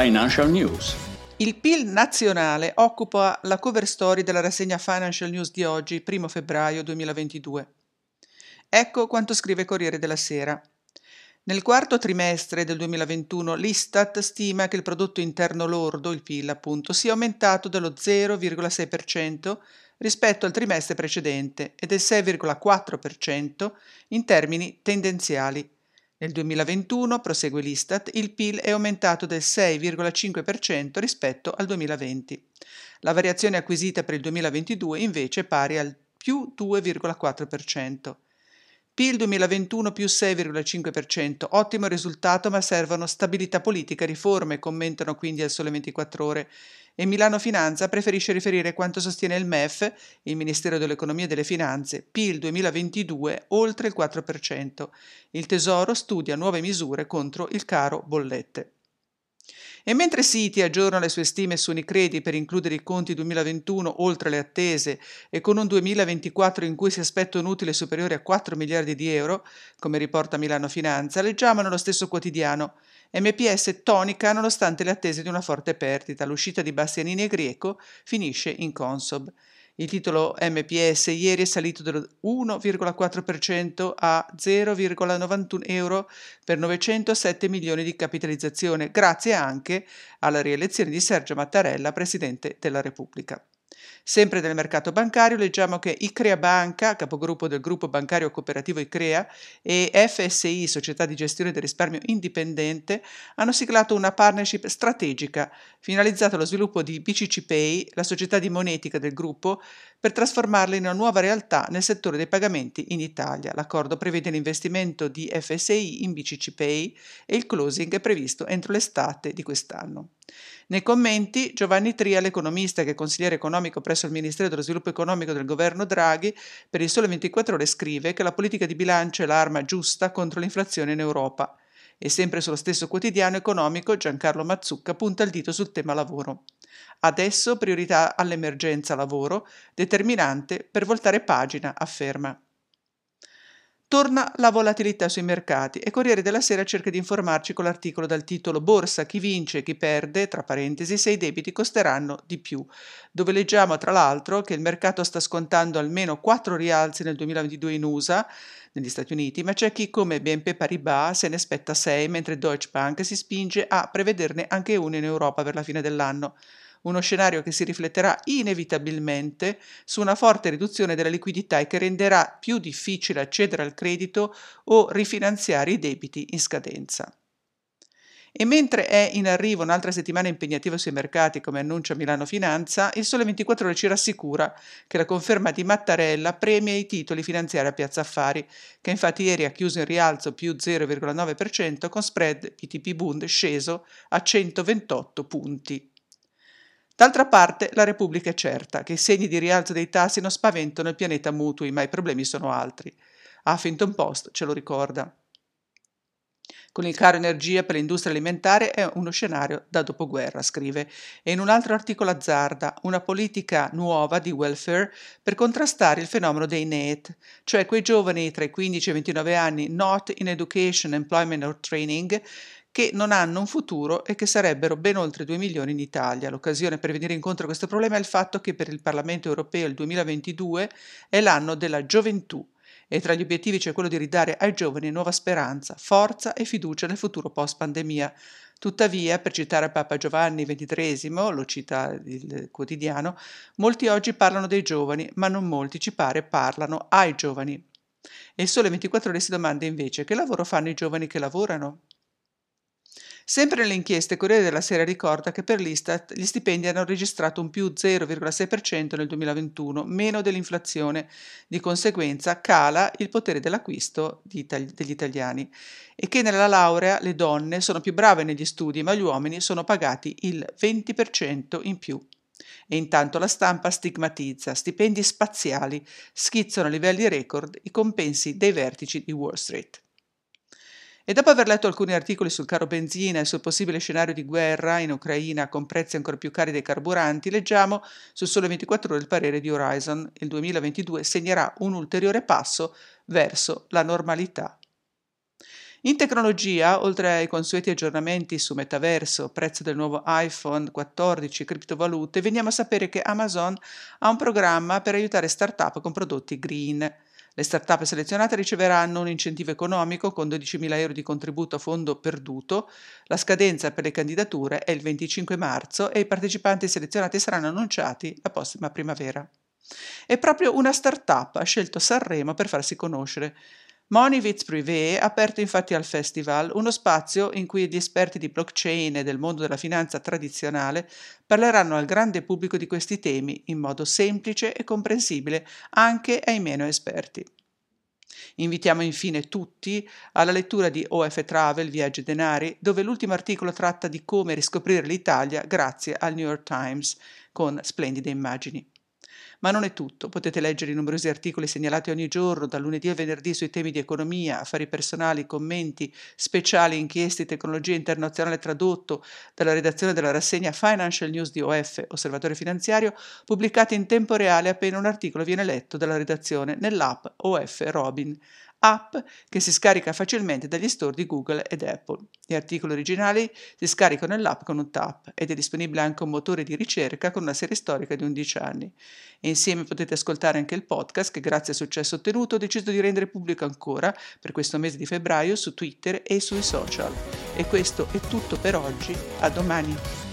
Financial News. Il PIL nazionale occupa la cover story della rassegna Financial News di oggi, 1 febbraio 2022. Ecco quanto scrive Corriere della Sera. Nel quarto trimestre del 2021 l'Istat stima che il prodotto interno lordo, il PIL appunto, sia aumentato dello 0,6% rispetto al trimestre precedente e del 6,4% in termini tendenziali. Nel 2021, prosegue l'Istat, il PIL è aumentato del 6,5% rispetto al 2020. La variazione acquisita per il 2022 invece è pari al più 2,4%. PIL 2021 più 6,5%, ottimo risultato ma servono stabilità politica e riforme, commentano quindi al Sole 24 ore. E Milano Finanza preferisce riferire quanto sostiene il MEF, il Ministero dell'Economia e delle Finanze, PIL 2022 oltre il 4%. Il Tesoro studia nuove misure contro il caro bollette. E mentre Citi aggiorna le sue stime su Unicredit per includere i conti 2021 oltre le attese e con un 2024 in cui si aspetta un utile superiore a 4 miliardi di euro, come riporta Milano Finanza, leggiamo nello stesso quotidiano MPS tonica nonostante le attese di una forte perdita. L'uscita di Bastianini e Grieco finisce in Consob. Il titolo MPS ieri è salito del 1,4% a 0,91 euro per 907 milioni di capitalizzazione, grazie anche alla rielezione di Sergio Mattarella, Presidente della Repubblica. Sempre nel mercato bancario leggiamo che Icrea Banca, capogruppo del gruppo bancario cooperativo Icrea, e FSI, società di gestione del risparmio indipendente, hanno siglato una partnership strategica finalizzata allo sviluppo di BCC Pay, la società di monetica del gruppo, per trasformarla in una nuova realtà nel settore dei pagamenti in Italia. L'accordo prevede l'investimento di FSI in BCC Pay e il closing è previsto entro l'estate di quest'anno. Nei commenti, Giovanni Tria, l'economista che è consigliere economico presso il Ministero dello Sviluppo Economico del governo Draghi, per il Sole 24 Ore scrive che la politica di bilancio è l'arma giusta contro l'inflazione in Europa. E sempre sullo stesso quotidiano economico, Giancarlo Mazzucca punta il dito sul tema lavoro. Adesso priorità all'emergenza lavoro, determinante per voltare pagina, afferma. Torna la volatilità sui mercati e Corriere della Sera cerca di informarci con l'articolo dal titolo Borsa, chi vince e chi perde, tra parentesi, se i debiti costeranno di più, dove leggiamo tra l'altro che il mercato sta scontando almeno quattro rialzi nel 2022 in USA, negli Stati Uniti, ma c'è chi come BNP Paribas se ne aspetta sei, mentre Deutsche Bank si spinge a prevederne anche uno in Europa per la fine dell'anno uno scenario che si rifletterà inevitabilmente su una forte riduzione della liquidità e che renderà più difficile accedere al credito o rifinanziare i debiti in scadenza. E mentre è in arrivo un'altra settimana impegnativa sui mercati, come annuncia Milano Finanza, il Sole 24 Ore ci rassicura che la conferma di Mattarella premia i titoli finanziari a Piazza Affari, che infatti ieri ha chiuso in rialzo più 0,9% con spread BTP Bund sceso a 128 punti. D'altra parte, la Repubblica è certa che i segni di rialzo dei tassi non spaventano il pianeta mutui, ma i problemi sono altri. Huffington Post ce lo ricorda. Con il caro energia per l'industria alimentare è uno scenario da dopoguerra, scrive, e in un altro articolo azzarda una politica nuova di welfare per contrastare il fenomeno dei NEET, cioè quei giovani tra i 15 e i 29 anni not in education, employment or training che non hanno un futuro e che sarebbero ben oltre 2 milioni in Italia. L'occasione per venire incontro a questo problema è il fatto che per il Parlamento europeo il 2022 è l'anno della gioventù e tra gli obiettivi c'è quello di ridare ai giovani nuova speranza, forza e fiducia nel futuro post-pandemia. Tuttavia, per citare Papa Giovanni XXIII, lo cita il quotidiano, molti oggi parlano dei giovani, ma non molti, ci pare, parlano ai giovani. E il Sole 24 ore si domanda invece che lavoro fanno i giovani che lavorano? Sempre nelle inchieste, Corriere della Sera ricorda che per l'Istat gli stipendi hanno registrato un più 0,6% nel 2021, meno dell'inflazione. Di conseguenza cala il potere dell'acquisto degli italiani e che nella laurea le donne sono più brave negli studi, ma gli uomini sono pagati il 20% in più. E intanto la stampa stigmatizza, stipendi spaziali, schizzano a livelli record i compensi dei vertici di Wall Street. E dopo aver letto alcuni articoli sul caro benzina e sul possibile scenario di guerra in Ucraina con prezzi ancora più cari dei carburanti, leggiamo su Sole 24 ore il parere di Horizon. Il 2022 segnerà un ulteriore passo verso la normalità. In tecnologia, oltre ai consueti aggiornamenti su metaverso, prezzo del nuovo iPhone 14 e criptovalute, veniamo a sapere che Amazon ha un programma per aiutare start-up con prodotti green. Le start-up selezionate riceveranno un incentivo economico con 12.000 euro di contributo a fondo perduto. La scadenza per le candidature è il 25 marzo e i partecipanti selezionati saranno annunciati la prossima primavera. E proprio una start-up ha scelto Sanremo per farsi conoscere. Monivitz Privé ha aperto infatti al festival uno spazio in cui gli esperti di blockchain e del mondo della finanza tradizionale parleranno al grande pubblico di questi temi in modo semplice e comprensibile anche ai meno esperti. Invitiamo infine tutti alla lettura di OF Travel Viaggi e Denari, dove l'ultimo articolo tratta di come riscoprire l'Italia grazie al New York Times, con splendide immagini. Ma non è tutto, potete leggere i numerosi articoli segnalati ogni giorno, dal lunedì al venerdì, sui temi di economia, affari personali, commenti, speciali, inchieste, tecnologia internazionale tradotto, dalla redazione della rassegna Financial News di OF, Osservatorio Finanziario, pubblicati in tempo reale appena un articolo viene letto dalla redazione nell'app OF Robin app che si scarica facilmente dagli store di Google ed Apple. Gli articoli originali si scaricano nell'app con un tap ed è disponibile anche un motore di ricerca con una serie storica di 11 anni. E insieme potete ascoltare anche il podcast che grazie al successo ottenuto ho deciso di rendere pubblico ancora per questo mese di febbraio su Twitter e sui social. E questo è tutto per oggi, a domani.